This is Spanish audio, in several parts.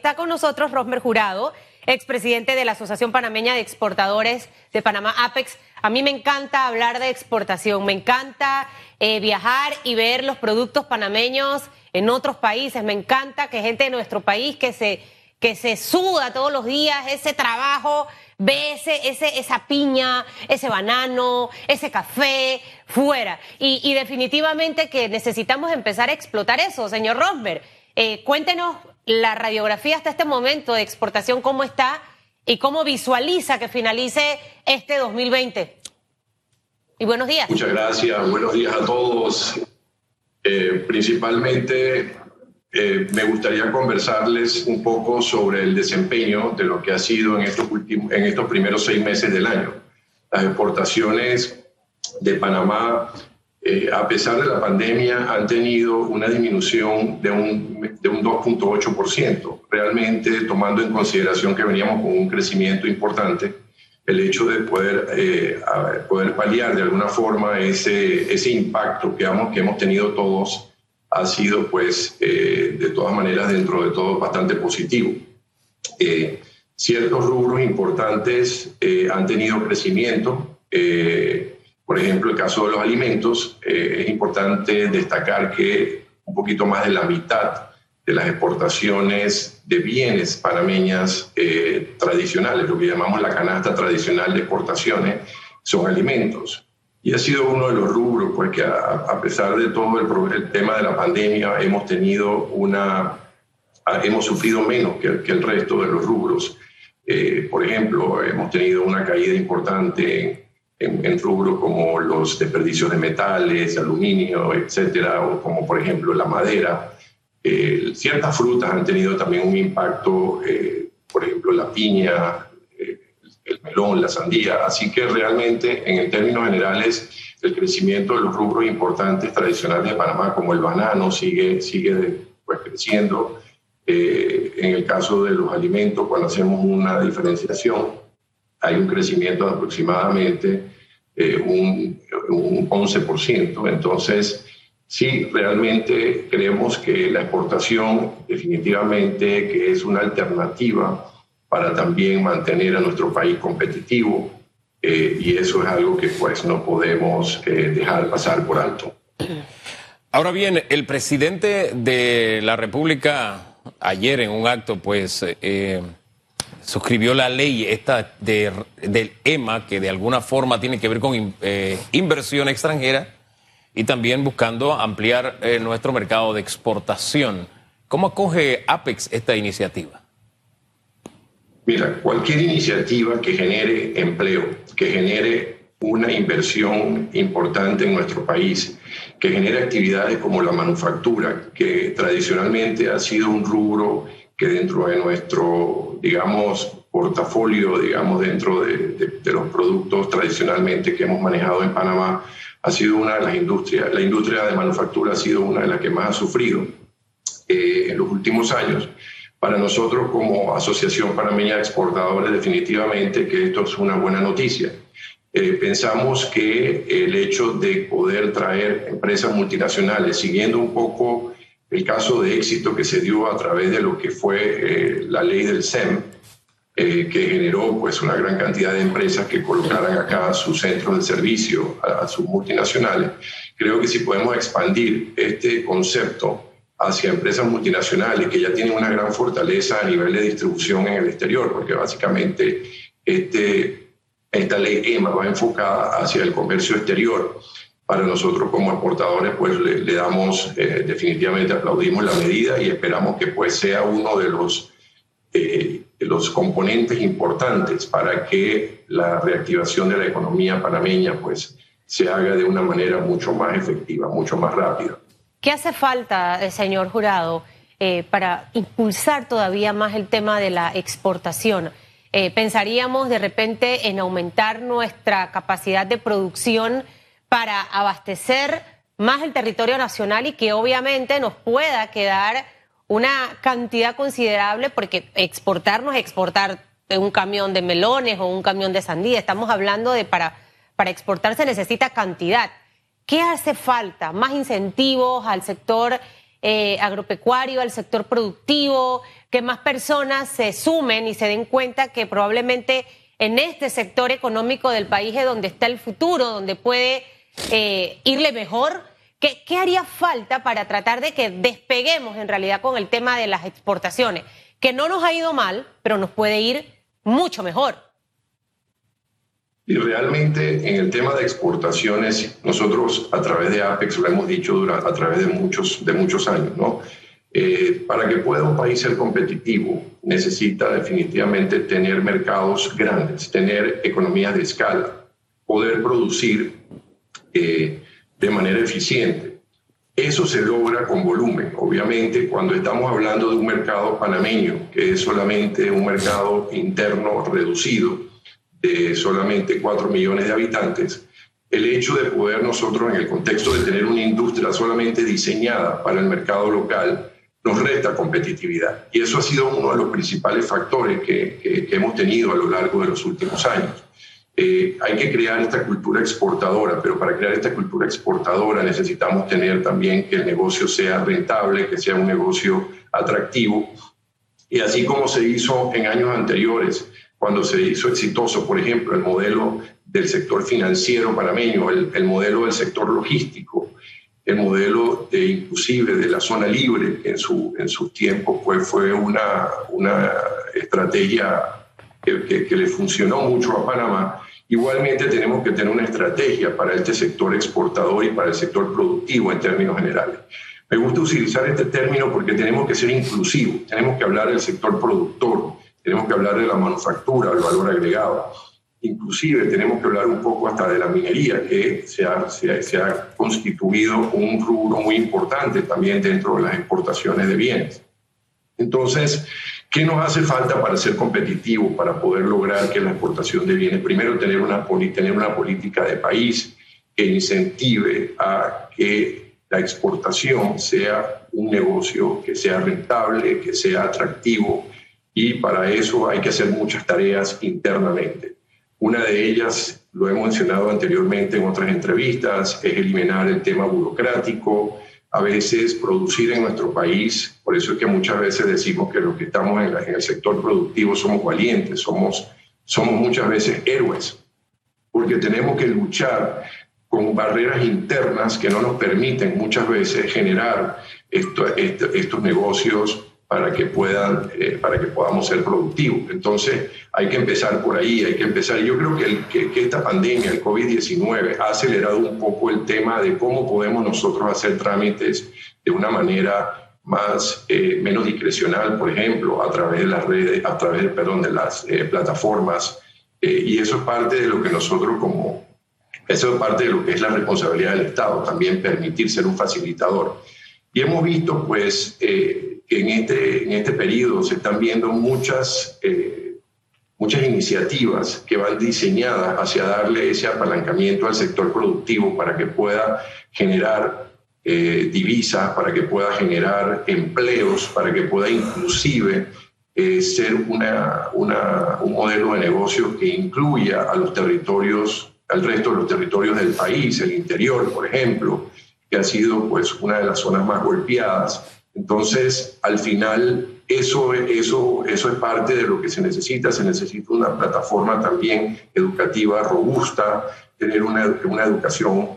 Está con nosotros Rosmer Jurado, expresidente de la Asociación Panameña de Exportadores de Panamá, APEX. A mí me encanta hablar de exportación, me encanta eh, viajar y ver los productos panameños en otros países, me encanta que gente de nuestro país que se, que se suda todos los días ese trabajo ve ese, ese, esa piña, ese banano, ese café fuera. Y, definitivamente que necesitamos empezar a explotar eso, señor Rosberg. Eh, cuéntenos la radiografía hasta este momento de exportación, cómo está y cómo visualiza que finalice este 2020. Y buenos días. Muchas gracias, buenos días a todos. Eh, principalmente eh, me gustaría conversarles un poco sobre el desempeño de lo que ha sido en estos, últimos, en estos primeros seis meses del año. Las exportaciones de Panamá, eh, a pesar de la pandemia, han tenido una disminución de un, de un 2.8%, realmente tomando en consideración que veníamos con un crecimiento importante el hecho de poder, eh, poder paliar de alguna forma ese, ese impacto que hemos, que hemos tenido todos ha sido pues eh, de todas maneras dentro de todo bastante positivo. Ciertos rubros importantes han tenido crecimiento. Por ejemplo, el caso de los alimentos, es importante destacar que un poquito más de la mitad de las exportaciones de bienes panameñas tradicionales, lo que llamamos la canasta tradicional de exportaciones, son alimentos. Y ha sido uno de los rubros, pues que a, pesar de todo el, tema de la pandemia, hemos tenido una, hemos sufrido menos que, el resto de los rubros. Eh, por ejemplo, hemos tenido una caída importante en, rubros como los desperdicios de metales, aluminio, etcétera, o como por ejemplo la madera. Eh, ciertas frutas han tenido también un impacto, eh, por ejemplo la piña, el melón, la sandía. Así que realmente, en términos generales, el crecimiento de los rubros importantes tradicionales de Panamá, como el banano, sigue, sigue pues, creciendo. Eh, en el caso de los alimentos, cuando hacemos una diferenciación, hay un crecimiento de aproximadamente eh, un, un 11%. Entonces, sí, realmente creemos que la exportación definitivamente que es una alternativa para también mantener a nuestro país competitivo eh, y eso es algo que pues no podemos eh, dejar pasar por alto. Ahora bien, el presidente de la República ayer en un acto pues eh, suscribió la ley esta de, del EMA que de alguna forma tiene que ver con inversión extranjera y también buscando ampliar nuestro mercado de exportación. ¿Cómo acoge Apex esta iniciativa? Mira, cualquier iniciativa que genere empleo, que genere una inversión importante en nuestro país, que genere actividades como la manufactura, que tradicionalmente ha sido un rubro que dentro de nuestro, digamos, portafolio, digamos, dentro de, los productos tradicionalmente que hemos manejado en Panamá, ha sido una de las industrias, la industria de manufactura ha sido una de las que más ha sufrido eh, en los últimos años. Para nosotros como Asociación Panameña de Exportadores definitivamente que esto es una buena noticia. Eh, pensamos que el hecho de poder traer empresas multinacionales, siguiendo un poco el caso de éxito que se dio a través de lo que fue eh, la ley del SEM, eh, que generó pues una gran cantidad de empresas que colocaran acá sus centros de servicio a sus multinacionales. Creo que si podemos expandir este concepto hacia empresas multinacionales que ya tienen una gran fortaleza a nivel de distribución en el exterior, porque básicamente este, esta ley EMA va enfocada hacia el comercio exterior. Para nosotros como exportadores, pues le, damos, eh, definitivamente aplaudimos la medida y esperamos que pues sea uno de los, eh, los componentes importantes para que la reactivación de la economía panameña pues se haga de una manera mucho más efectiva, mucho más rápida. ¿Qué hace falta, eh, señor jurado, para impulsar todavía más el tema de la exportación? Pensaríamos de repente en aumentar nuestra capacidad de producción para abastecer más el territorio nacional y que obviamente nos pueda quedar una cantidad considerable, porque exportar no es exportar un camión de melones o un camión de sandía, estamos hablando de para, para exportar se necesita cantidad. ¿Qué hace falta? ¿Más incentivos al sector eh, agropecuario, al sector productivo, que más personas se sumen y se den cuenta que probablemente en este sector económico del país es donde está el futuro, donde puede eh, irle mejor. ¿Qué, ¿Qué haría falta para tratar de que despeguemos en realidad con el tema de las exportaciones? Que no nos ha ido mal, pero nos puede ir mucho mejor. Y realmente en el tema de exportaciones, nosotros a través de Apex lo hemos dicho a través de muchos, de muchos años, ¿no? Eh, para que pueda un país ser competitivo, necesita definitivamente tener mercados grandes, tener economías de escala, poder producir eh, de manera eficiente. Eso se logra con volumen. Obviamente, cuando estamos hablando de un mercado panameño, que es solamente un mercado interno reducido, de solamente 4 millones de habitantes, el hecho de poder nosotros, en el contexto de tener una industria solamente diseñada para el mercado local, nos resta competitividad. Y eso ha sido uno de los principales factores que, hemos tenido a lo largo de los últimos años. Eh, hay que crear esta cultura exportadora, pero para crear esta cultura exportadora necesitamos tener también que el negocio sea rentable, que sea un negocio atractivo. Y así como se hizo en años anteriores, cuando se hizo exitoso, por ejemplo, el modelo del sector financiero panameño, el, el modelo del sector logístico, el modelo de, inclusive de la zona libre en su, en sus tiempos, pues fue una, una estrategia que, que, le funcionó mucho a Panamá. Igualmente tenemos que tener una estrategia para este sector exportador y para el sector productivo en términos generales. Me gusta utilizar este término porque tenemos que ser inclusivos, tenemos que hablar del sector productor, tenemos que hablar de la manufactura, del valor agregado. Inclusive tenemos que hablar un poco hasta de la minería, que se ha, se ha, constituido un rubro muy importante también dentro de las exportaciones de bienes. Entonces, ¿qué nos hace falta para ser competitivos, para poder lograr que la exportación de bienes, primero tener una, tener una política de país que incentive a que la exportación sea un negocio que sea rentable, que sea atractivo, y para eso hay que hacer muchas tareas internamente. Una de ellas, lo he mencionado anteriormente en otras entrevistas, es eliminar el tema burocrático, a veces producir en nuestro país, por eso es que muchas veces decimos que los que estamos en, el sector productivo somos valientes, somos, somos muchas veces héroes, porque tenemos que luchar con barreras internas que no nos permiten muchas veces generar estos negocios para que, puedan, eh, para que podamos ser productivos. Entonces, hay que empezar por ahí, hay que empezar. Yo creo que, el, que, esta pandemia, el COVID-19, ha acelerado un poco el tema de cómo podemos nosotros hacer trámites de una manera más, eh, menos discrecional, por ejemplo, a través de las redes, a través, perdón, de las eh, plataformas. y eso es parte de lo que nosotros como, eso es parte de lo que es la responsabilidad del Estado, también permitir ser un facilitador. Y hemos visto, pues, en este, en este periodo se están viendo muchas, eh, muchas iniciativas que van diseñadas hacia darle ese apalancamiento al sector productivo para que pueda generar eh, divisas, para que pueda generar empleos, para que pueda inclusive eh, ser una, una, un modelo de negocio que incluya a los territorios, al resto de los territorios del país, el interior, por ejemplo, que ha sido pues una de las zonas más golpeadas entonces, al final, eso, eso, eso es parte de lo que se necesita. Se necesita una plataforma también educativa robusta, tener una, una educación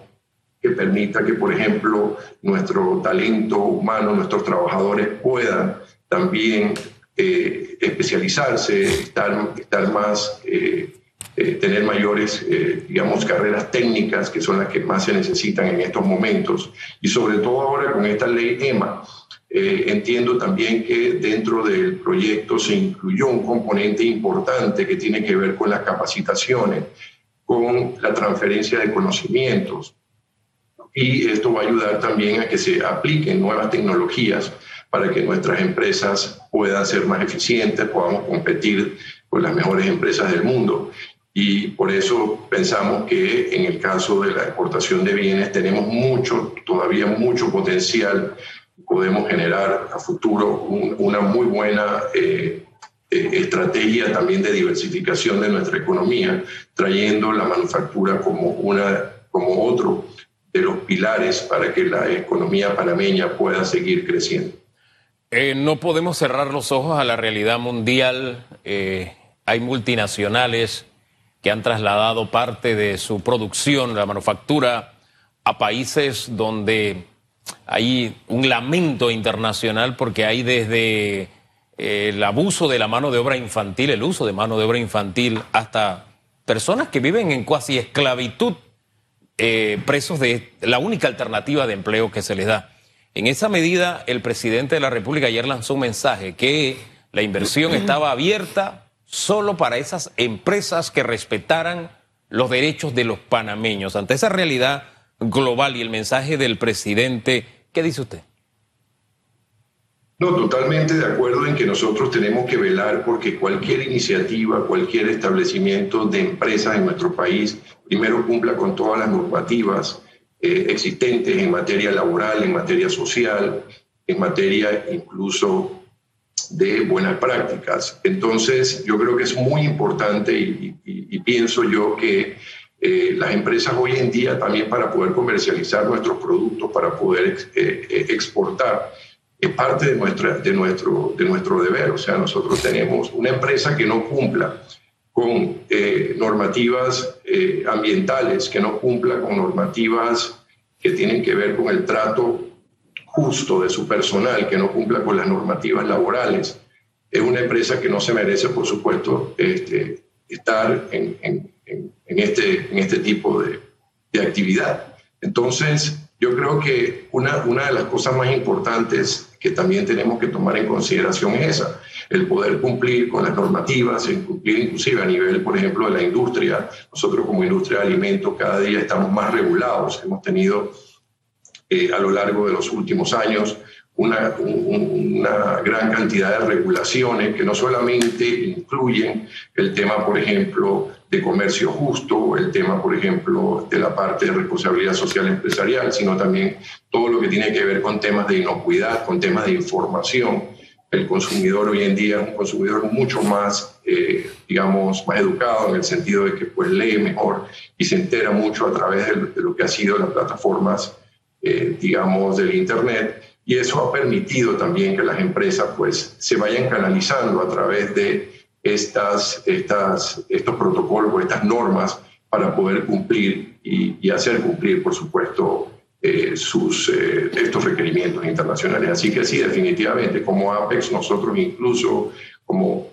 que permita que, por ejemplo, nuestro talento humano, nuestros trabajadores puedan también eh, especializarse, estar, estar más, eh, eh, tener mayores, digamos, carreras técnicas, que son las que más se necesitan en estos momentos. Y sobre todo ahora con esta ley EMA, eh, entiendo también que dentro del proyecto se incluyó un componente importante que tiene que ver con las capacitaciones, con la transferencia de conocimientos. Y esto va a ayudar también a que se apliquen nuevas tecnologías para que nuestras empresas puedan ser más eficientes, podamos competir con las mejores empresas del mundo. Y por eso pensamos que en el caso de la exportación de bienes tenemos mucho, todavía mucho potencial podemos generar a futuro una muy buena eh, eh, estrategia también de diversificación de nuestra economía, trayendo la manufactura como, una, como otro de los pilares para que la economía panameña pueda seguir creciendo. Eh, no podemos cerrar los ojos a la realidad mundial. Hay multinacionales que han trasladado parte de su producción, la manufactura, a países donde hay un lamento internacional porque hay desde eh, el abuso de la mano de obra infantil, el uso de mano de obra infantil, hasta personas que viven en cuasi esclavitud, presos de la única alternativa de empleo que se les da. En esa medida, el presidente de la República ayer lanzó un mensaje que la inversión estaba abierta solo para esas empresas que respetaran los derechos de los panameños. Ante esa realidad global y el mensaje del presidente, ¿qué dice usted? No, totalmente de acuerdo en que nosotros tenemos que velar porque cualquier iniciativa, cualquier establecimiento de empresas en nuestro país, primero cumpla con todas las normativas eh, existentes en materia laboral, en materia social, en materia incluso de buenas prácticas. Entonces, yo creo que es muy importante y, pienso yo que eh, las empresas hoy en día también para poder comercializar nuestros productos, para poder eh, exportar, es parte de, nuestra, de, nuestro, de nuestro deber. O sea, nosotros tenemos una empresa que no cumpla con eh, normativas eh, ambientales, que no cumpla con normativas que tienen que ver con el trato justo de su personal, que no cumpla con las normativas laborales. Es una empresa que no se merece, por supuesto, este, estar en, en, en, este, en este tipo de, de actividad. Entonces, yo creo que una, una de las cosas más importantes que también tenemos que tomar en consideración es esa, el poder cumplir con las normativas, el cumplir inclusive a nivel, por ejemplo, de la industria. Nosotros como industria de alimentos cada día estamos más regulados. Hemos tenido eh, a lo largo de los últimos años una, una, gran cantidad de regulaciones que no solamente incluyen el tema, por ejemplo, de comercio justo, el tema, por ejemplo, de la parte de responsabilidad social empresarial, sino también todo lo que tiene que ver con temas de inocuidad, con temas de información. El consumidor hoy en día es un consumidor mucho más, eh, digamos, más educado en el sentido de que pues lee mejor y se entera mucho a través de, lo que ha sido las plataformas, eh, digamos, del Internet y eso ha permitido también que las empresas pues se vayan canalizando a través de estas, estas, estos protocolos, estas normas para poder cumplir y, hacer cumplir, por supuesto, eh, sus, eh, estos requerimientos internacionales. Así que sí, definitivamente, como APEX, nosotros incluso como,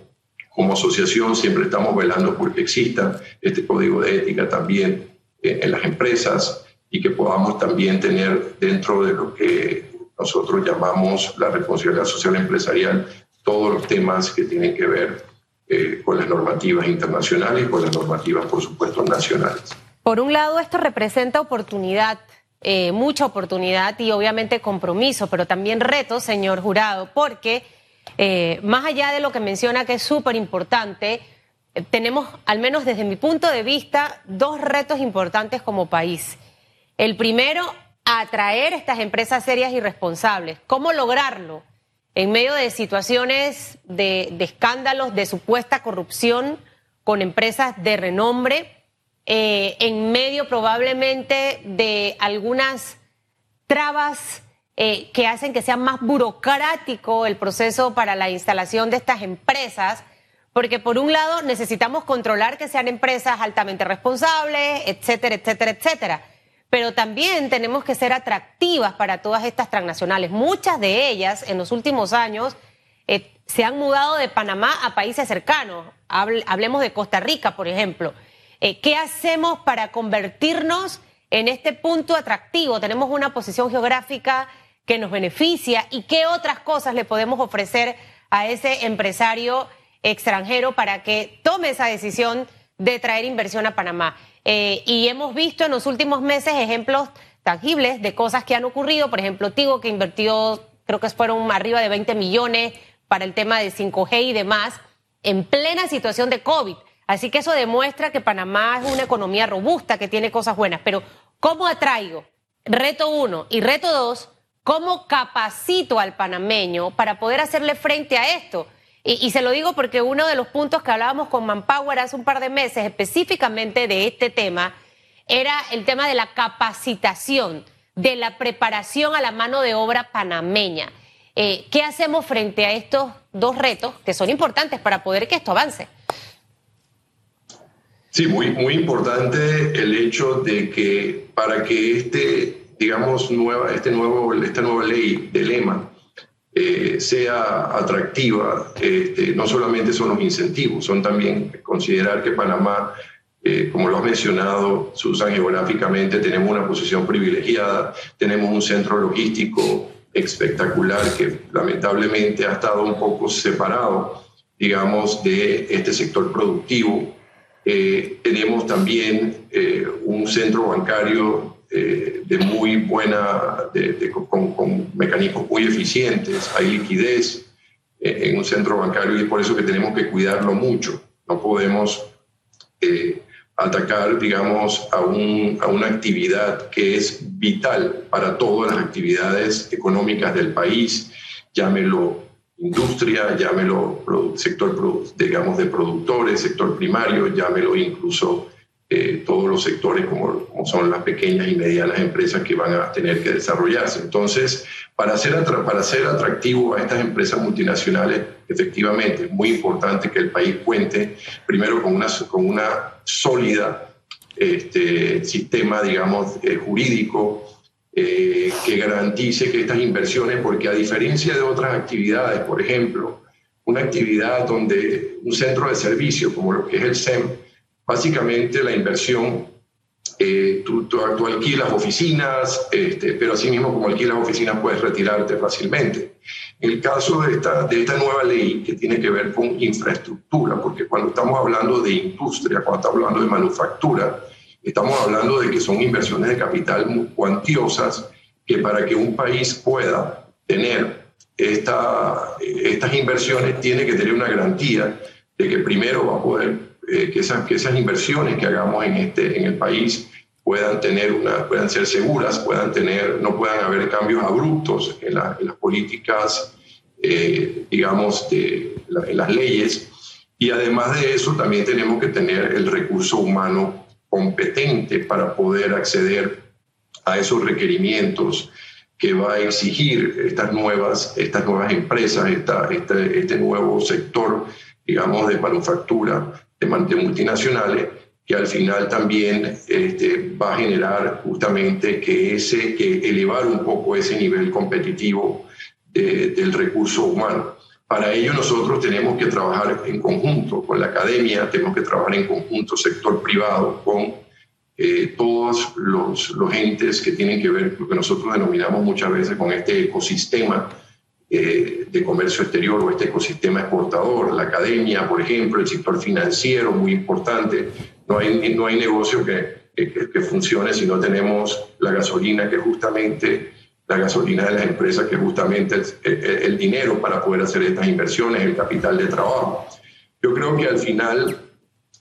como asociación siempre estamos velando porque exista este código de ética también en las empresas y que podamos también tener dentro de lo que nosotros llamamos la responsabilidad social empresarial todos los temas que tienen que ver eh, con las normativas internacionales y con las normativas, por supuesto, nacionales. Por un lado, esto representa oportunidad, eh, mucha oportunidad y obviamente compromiso, pero también reto, señor jurado, porque eh, más allá de lo que menciona que es súper importante, tenemos, al menos desde mi punto de vista, dos retos importantes como país. El primero, atraer estas empresas serias y responsables. ¿Cómo lograrlo? En medio de situaciones de, escándalos, de supuesta corrupción con empresas de renombre, eh, en medio probablemente de algunas trabas eh, que hacen que sea más burocrático el proceso para la instalación de estas empresas, porque por un lado necesitamos controlar que sean empresas altamente responsables, etcétera, etcétera, etcétera pero también tenemos que ser atractivas para todas estas transnacionales. Muchas de ellas en los últimos años eh, se han mudado de Panamá a países cercanos. hablemos de Costa Rica, por ejemplo. Eh, ¿Qué hacemos para convertirnos en este punto atractivo? Tenemos una posición geográfica que nos beneficia y qué otras cosas le podemos ofrecer a ese empresario extranjero para que tome esa decisión de traer inversión a Panamá. Eh, y hemos visto en los últimos meses ejemplos tangibles de cosas que han ocurrido. Por ejemplo, Tigo, que invirtió, creo que fueron arriba de 20 millones para el tema de 5G y demás, en plena situación de COVID. Así que eso demuestra que Panamá es una economía robusta, que tiene cosas buenas. Pero, ¿cómo atraigo? Reto uno. Y reto dos, ¿cómo capacito al panameño para poder hacerle frente a esto? Y, se lo digo porque uno de los puntos que hablábamos con Manpower hace un par de meses específicamente de este tema era el tema de la capacitación, de la preparación a la mano de obra panameña. Eh, ¿Qué hacemos frente a estos dos retos que son importantes para poder que esto avance? Sí, muy, muy importante el hecho de que para que este, digamos, nueva, este nuevo, esta nueva ley del EMA eh, sea atractiva, este, no solamente son los incentivos, son también considerar que Panamá, eh, como lo has mencionado, Susan, geográficamente tenemos una posición privilegiada, tenemos un centro logístico espectacular que lamentablemente ha estado un poco separado, digamos, de este sector productivo. Eh, tenemos también un centro bancario eh, de muy buena, con, mecanismos muy eficientes, hay liquidez en un centro bancario y es por eso que tenemos que cuidarlo mucho. No podemos atacar, digamos, a, un, a una actividad que es vital para todas las actividades económicas del país, llámelo industria, llámelo sector, digamos, de productores, sector primario, llámelo incluso eh, todos los sectores como, son las pequeñas y medianas empresas que van a tener que desarrollarse. Entonces, para ser, para ser atractivo a estas empresas multinacionales, efectivamente es muy importante que el país cuente primero con una, con una sólida este, sistema, digamos, eh, jurídico, eh, que garantice que estas inversiones, porque a diferencia de otras actividades, por ejemplo, una actividad donde un centro de servicio como lo que es el SEM, básicamente la inversión, eh, tú, tú, alquilas oficinas, este, pero asimismo como alquilas oficinas puedes retirarte fácilmente. En el caso de esta, de esta nueva ley que tiene que ver con infraestructura, porque cuando estamos hablando de industria, cuando estamos hablando de manufactura, Estamos hablando de que son inversiones de capital muy cuantiosas que para que un país pueda tener esta, estas inversiones tiene que tener una garantía de que primero va a poder, eh, que, esas, que esas inversiones que hagamos en, este, en el país puedan, tener una, puedan ser seguras, puedan tener, no puedan haber cambios abruptos en, las políticas, eh, digamos, de, en las leyes. Y además de eso, también tenemos que tener el recurso humano competente para poder acceder a esos requerimientos que va a exigir estas nuevas, estas nuevas empresas, esta, este, este nuevo sector, digamos, de manufactura, de, multinacionales, que al final también este, va a generar justamente que, ese, que elevar un poco ese nivel competitivo del recurso humano. Para ello nosotros tenemos que trabajar en conjunto con la academia, tenemos que trabajar en conjunto sector privado, con eh, todos los, los, entes que tienen que ver, lo que nosotros denominamos muchas veces con este ecosistema eh, de comercio exterior o este ecosistema exportador, la academia, por ejemplo, el sector financiero, muy importante. No hay, no hay negocio que, que, funcione si no tenemos la gasolina que justamente la gasolina de las empresas, que justamente es el, dinero para poder hacer estas inversiones, el capital de trabajo. Yo creo que al final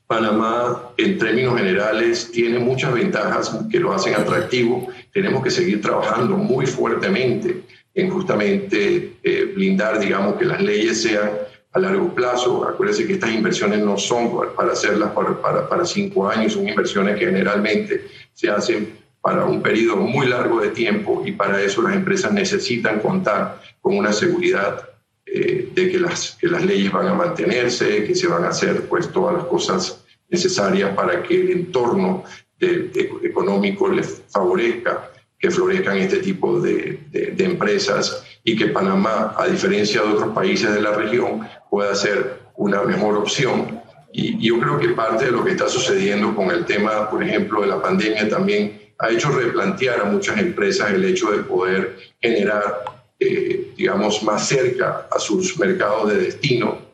Panamá, en términos generales, tiene muchas ventajas que lo hacen atractivo. Tenemos que seguir trabajando muy fuertemente en justamente eh, blindar, digamos, que las leyes sean a largo plazo. Acuérdense que estas inversiones no son para hacerlas para, para, para cinco años, son inversiones que generalmente se hacen para un periodo muy largo de tiempo y para eso las empresas necesitan contar con una seguridad eh, de que las, que las leyes van a mantenerse, que se van a hacer pues todas las cosas necesarias para que el entorno económico les favorezca que florezcan este tipo de, de, empresas y que Panamá, a diferencia de otros países de la región, pueda ser una mejor opción. Y, yo creo que parte de lo que está sucediendo con el tema, por ejemplo, de la pandemia también ha hecho replantear a muchas empresas el hecho de poder generar, eh, digamos, más cerca a sus mercados de destino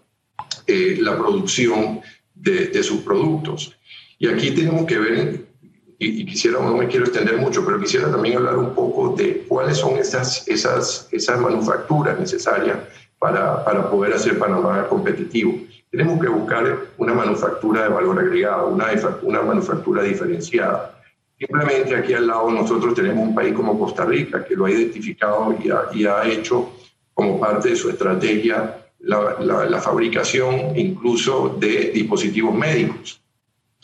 eh, la producción de, sus productos. Y aquí tenemos que ver, y, quisiera, no me quiero extender mucho, pero quisiera también hablar un poco de cuáles son esas, esas, esas manufacturas necesarias para, para poder hacer Panamá competitivo. Tenemos que buscar una manufactura de valor agregado, una, una manufactura diferenciada Simplemente aquí al lado nosotros tenemos un país como Costa Rica que lo ha identificado y ha, hecho como parte de su estrategia la, la, fabricación incluso de dispositivos médicos.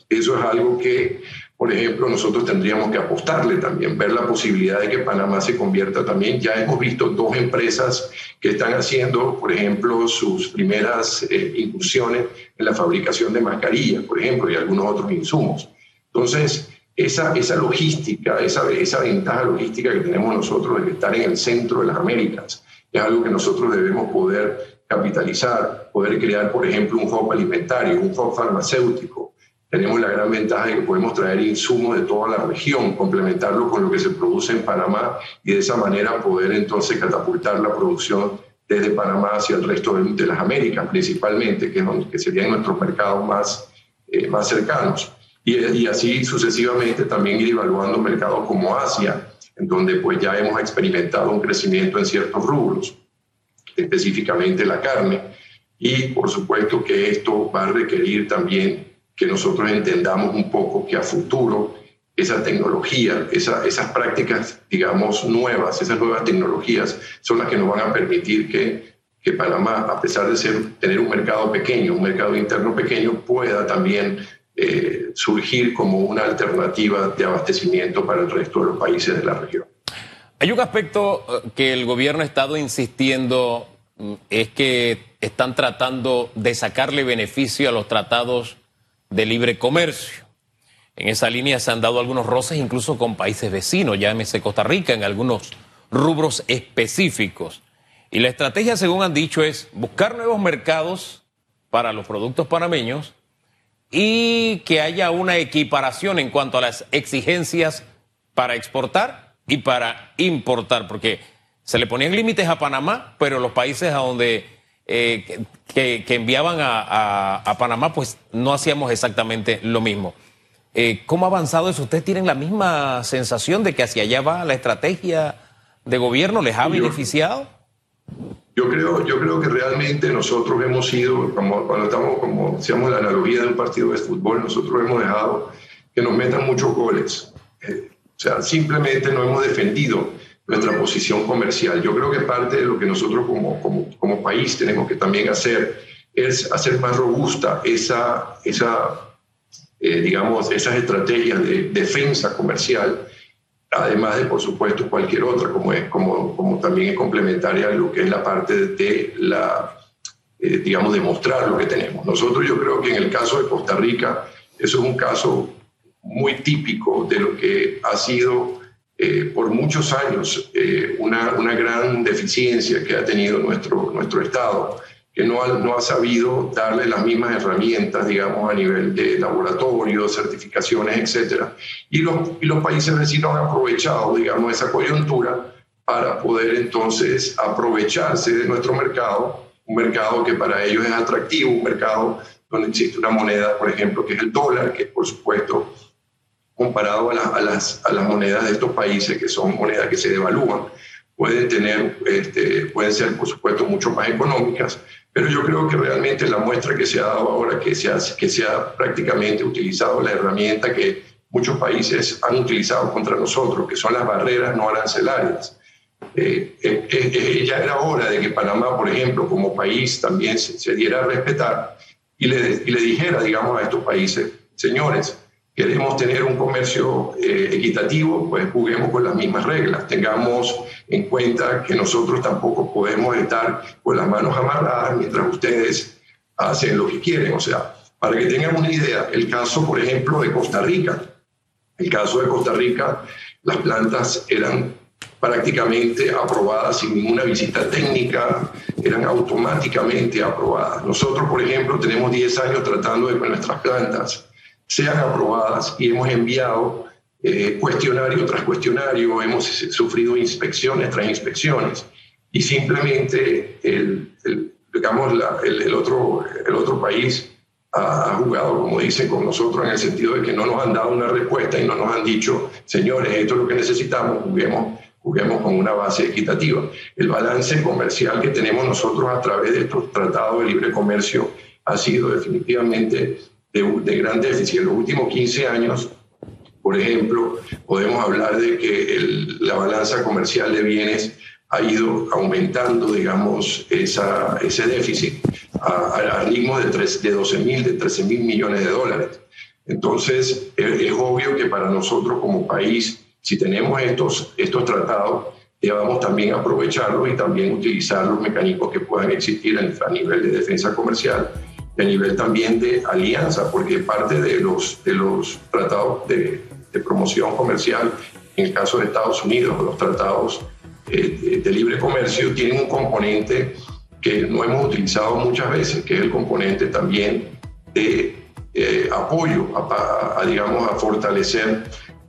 Eso es algo que por ejemplo, nosotros tendríamos que apostarle también, ver la posibilidad de que Panamá se convierta también. Ya hemos visto dos empresas que están haciendo, por ejemplo, sus primeras eh, incursiones en la fabricación de mascarillas, por ejemplo, y algunos otros insumos. Entonces, esa, esa logística, esa, esa ventaja logística que tenemos nosotros de estar en el centro de las Américas, es algo que nosotros debemos poder capitalizar, poder crear, por ejemplo, un hub alimentario, un hub farmacéutico, tenemos la gran ventaja de que podemos traer insumos de toda la región, complementarlo con lo que se produce en Panamá y de esa manera poder entonces catapultar la producción desde Panamá hacia el resto de, las Américas, principalmente, que, que serían nuestros mercados más, eh, más cercanos. Y, y, así sucesivamente también ir evaluando mercados como Asia, en donde pues ya hemos experimentado un crecimiento en ciertos rubros, específicamente la carne. Y por supuesto que esto va a requerir también que nosotros entendamos un poco que a futuro esa tecnología, esas prácticas, digamos, nuevas, esas nuevas tecnologías son las que nos van a permitir que, que Panamá, a pesar de ser, tener un mercado pequeño, un mercado interno pequeño, pueda también eh, surgir como una alternativa de abastecimiento para el resto de los países de la región. Hay un aspecto eh, que el gobierno ha estado insistiendo, mm, es que están tratando de sacarle beneficio a los tratados de libre comercio. En esa línea se han dado algunos roces incluso con países vecinos, llámese Costa Rica, en algunos rubros específicos. Y la estrategia, según han dicho, es buscar nuevos mercados para los productos panameños y que haya una equiparación en cuanto a las exigencias para exportar y para importar, porque se le ponían límites a Panamá, pero los países a donde eh, que, enviaban a, Panamá, pues no hacíamos exactamente lo mismo. Eh, ¿Cómo ha avanzado eso? ¿Ustedes tienen la misma sensación de que hacia allá va la estrategia de gobierno? ¿Les ha beneficiado? Yo creo, yo creo que realmente nosotros hemos sido, como cuando estamos, como decíamos, la analogía de un partido de fútbol, nosotros hemos dejado que nos metan muchos goles. Eh, o sea, simplemente no hemos defendido nuestra posición comercial. Yo creo que parte de lo que nosotros como, como, como país tenemos que también hacer es hacer más robusta esa, esa eh, digamos, esas estrategias de defensa comercial, además de, por supuesto, cualquier otra, como, es, como, como también es complementaria a lo que es la parte de la, eh, digamos, demostrar lo que tenemos. Nosotros yo creo que en el caso de Costa Rica, eso es un caso muy típico de lo que ha sido eh, por muchos años eh, una, una, gran deficiencia que ha tenido nuestro, nuestro Estado, que no ha, no ha sabido darle las mismas herramientas, digamos, a nivel de laboratorio, certificaciones, etcétera. Y los, y los países vecinos han aprovechado, digamos, esa coyuntura para poder entonces aprovecharse de nuestro mercado, un mercado que para ellos es atractivo, un mercado donde existe una moneda, por ejemplo, que es el dólar, que por supuesto comparado a, las, a las monedas de estos países, que son monedas que se devalúan, pueden, tener, este, pueden ser, por supuesto, mucho más económicas, pero yo creo que realmente la muestra que se ha dado ahora, que se ha, que se ha prácticamente utilizado la herramienta que muchos países han utilizado contra nosotros, que son las barreras no arancelarias. Eh, eh, eh, ya era hora de que Panamá, por ejemplo, como país también se, diera a respetar y le, y le dijera, digamos, a estos países, señores, queremos tener un comercio eh, equitativo, pues juguemos con las mismas reglas. Tengamos en cuenta que nosotros tampoco podemos estar con las manos amarradas mientras ustedes hacen lo que quieren. O sea, para que tengan una idea, el caso, por ejemplo, de Costa Rica. El caso de Costa Rica, las plantas eran prácticamente aprobadas sin ninguna visita técnica, eran automáticamente aprobadas. Nosotros, por ejemplo, tenemos 10 años tratando de que nuestras plantas sean aprobadas y hemos enviado eh, cuestionario tras cuestionario, hemos sufrido inspecciones tras inspecciones y simplemente el, digamos, el, otro, el otro país ha, jugado, como dicen, con nosotros en el sentido de que no nos han dado una respuesta y no nos han dicho, señores, esto es lo que necesitamos, juguemos, juguemos con una base equitativa. El balance comercial que tenemos nosotros a través de estos tratados de libre comercio ha sido definitivamente de, gran déficit. En los últimos 15 años, por ejemplo, podemos hablar de que la balanza comercial de bienes ha ido aumentando, digamos, esa, ese déficit a, ritmo de, de 12 mil, de 13 mil millones de dólares. Entonces, es, obvio que para nosotros como país, si tenemos estos, estos tratados, debamos también aprovecharlos y también utilizar los mecanismos que puedan existir a nivel de defensa comercial a nivel también de alianza, porque parte de los, de los tratados de, de promoción comercial, en el caso de Estados Unidos, los tratados eh, de, libre comercio, tienen un componente que no hemos utilizado muchas veces, que es el componente también de eh, apoyo a, digamos, a fortalecer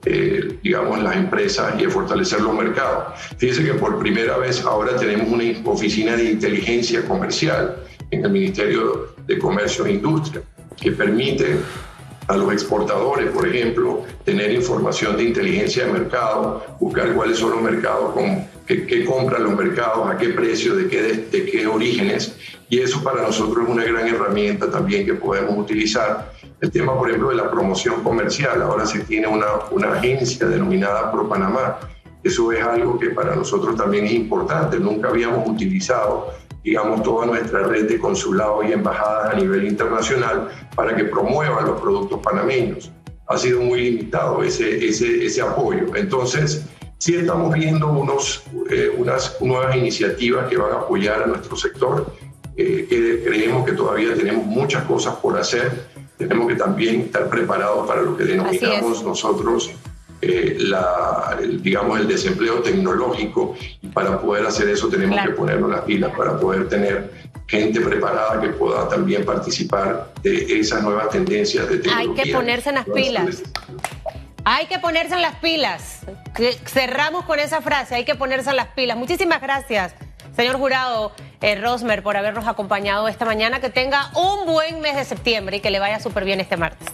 eh, digamos, las empresas y a fortalecer los mercados. Fíjense que por primera vez ahora tenemos una oficina de inteligencia comercial en el Ministerio de Comercio e Industria, que permite a los exportadores, por ejemplo, tener información de inteligencia de mercado, buscar cuáles son los mercados, con, qué, compran los mercados, a qué precio, de qué, de, qué orígenes. Y eso para nosotros es una gran herramienta también que podemos utilizar. El tema, por ejemplo, de la promoción comercial. Ahora se tiene una, una agencia denominada Pro Panamá. Eso es algo que para nosotros también es importante. Nunca habíamos utilizado digamos, toda nuestra red de consulados y embajadas a nivel internacional para que promuevan los productos panameños. Ha sido muy limitado ese, ese, ese apoyo. Entonces, sí estamos viendo unos, eh, unas nuevas iniciativas que van a apoyar a nuestro sector, eh, que creemos que todavía tenemos muchas cosas por hacer. Tenemos que también estar preparados para lo que denominamos nosotros eh, la, el, digamos, el desempleo tecnológico y para poder hacer eso tenemos que ponernos las pilas, para poder tener gente preparada que pueda también participar de esas nuevas tendencias de tecnología. Hay que ponerse en las pilas. Hay que ponerse en las pilas. Cerramos con esa frase, hay que ponerse en las pilas. Muchísimas gracias, señor jurado eh, Rosmer, por habernos acompañado esta mañana. Que tenga un buen mes de septiembre y que le vaya súper bien este martes.